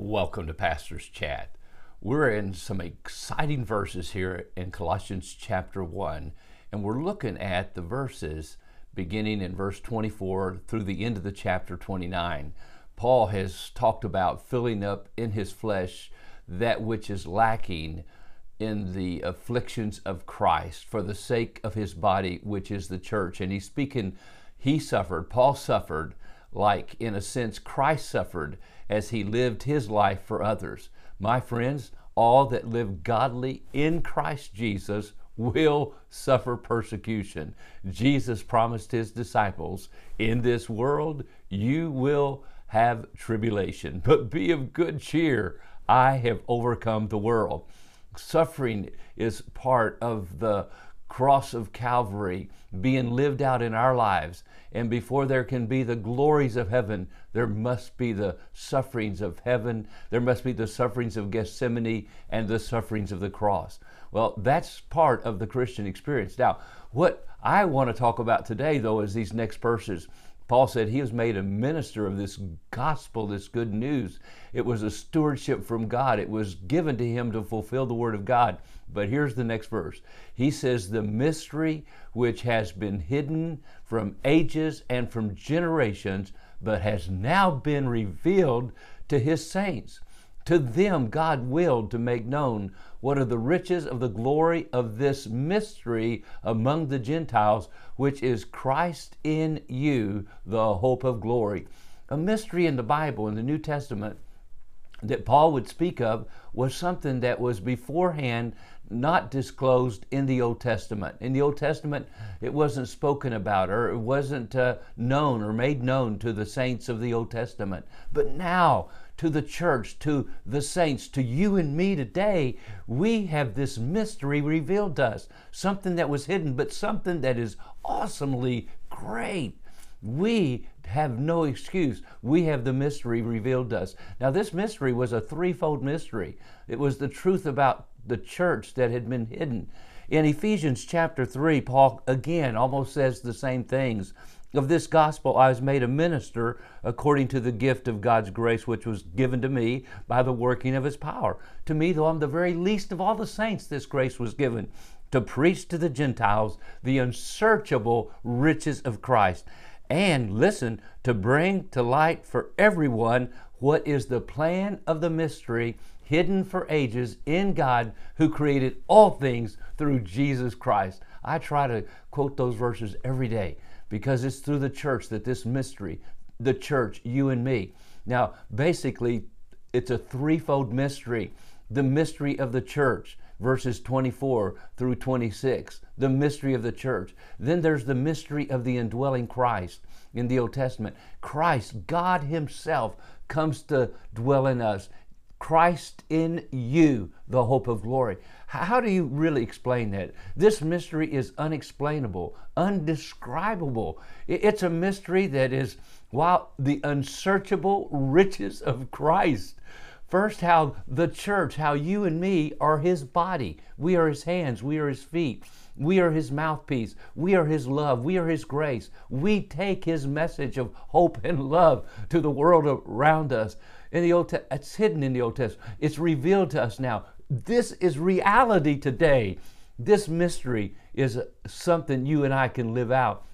Welcome to Pastor's Chat. We're in some exciting verses here in Colossians chapter 1, and we're looking at the verses beginning in verse 24 through the end of the chapter 29. Paul has talked about filling up in his flesh that which is lacking in the afflictions of Christ for the sake of his body, which is the church. And he's speaking, he suffered, Paul suffered like, in a sense, Christ suffered as he lived his life for others. My friends, all that live godly in Christ Jesus will suffer persecution. Jesus promised his disciples, In this world you will have tribulation, but be of good cheer. I have overcome the world. Suffering is part of the cross of Calvary being lived out in our lives. And before there can be the glories of heaven, there must be the sufferings of heaven. There must be the sufferings of Gethsemane and the sufferings of the cross. Well, that's part of the Christian experience. Now, what I want to talk about today, though, is these next verses. Paul said he was made a minister of this gospel, this good news. It was a stewardship from God. It was given to him to fulfill the word of God. But here's the next verse. He says, The mystery which has been hidden from ages and from generations, but has now been revealed to his saints. To them, God willed to make known what are the riches of the glory of this mystery among the Gentiles, which is Christ in you, the hope of glory. A mystery in the Bible, in the New Testament, that Paul would speak of was something that was beforehand not disclosed in the Old Testament. In the Old Testament, it wasn't spoken about or it wasn't uh, known or made known to the saints of the Old Testament. But now, to the church, to the saints, to you and me today, we have this mystery revealed to us. Something that was hidden, but something that is awesomely great. We have no excuse. We have the mystery revealed to us. Now, this mystery was a threefold mystery. It was the truth about the church that had been hidden. In Ephesians chapter 3, Paul again almost says the same things. Of this gospel I was made a minister according to the gift of God's grace, which was given to me by the working of his power. To me, though I'm the very least of all the saints, this grace was given to preach to the Gentiles the unsearchable riches of Christ. And listen, to bring to light for everyone what is the plan of the mystery hidden for ages in God who created all things through Jesus Christ. I try to quote those verses every day because it's through the church that this mystery, the church, you and me. Now, basically, it's a threefold mystery the mystery of the church, verses 24 through 26, the mystery of the church. Then there's the mystery of the indwelling Christ in the Old Testament. Christ, God Himself, comes to dwell in us. Christ in you, the hope of glory. How do you really explain that? This mystery is unexplainable, undescribable. It's a mystery that is, wow, the unsearchable riches of Christ. First, how the church, how you and me are His body. We are His hands, we are His feet. We are His mouthpiece. We are His love. We are His grace. We take His message of hope and love to the world around us. In the Old Testament, it's hidden in the Old Testament. It's revealed to us now. This is reality today. This mystery is something you and I can live out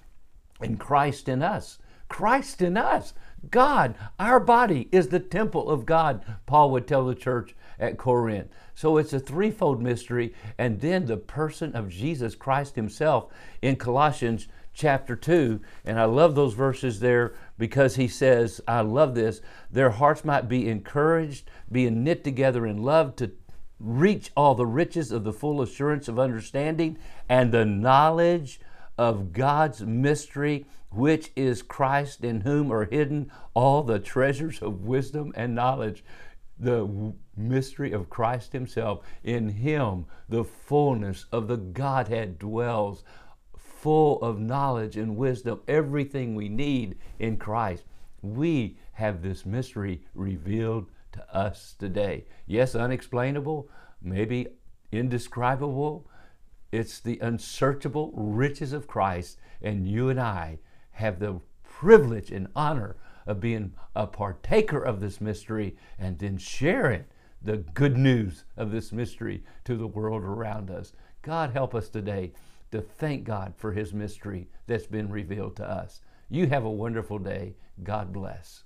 in Christ in us. Christ in us. God, our body is the temple of God, Paul would tell the church at Corinth. So it's a threefold mystery. And then the person of Jesus Christ himself in Colossians chapter 2. And I love those verses there because he says, I love this, their hearts might be encouraged, being knit together in love to reach all the riches of the full assurance of understanding and the knowledge of God's mystery, which is Christ, in whom are hidden all the treasures of wisdom and knowledge. The mystery of Christ Himself. In Him, the fullness of the Godhead dwells, full of knowledge and wisdom, everything we need in Christ. We have this mystery revealed to us today. Yes, unexplainable, maybe indescribable, it's the unsearchable riches of Christ, and you and I have the privilege and honor of being a partaker of this mystery and then sharing the good news of this mystery to the world around us. God help us today to thank God for his mystery that's been revealed to us. You have a wonderful day. God bless.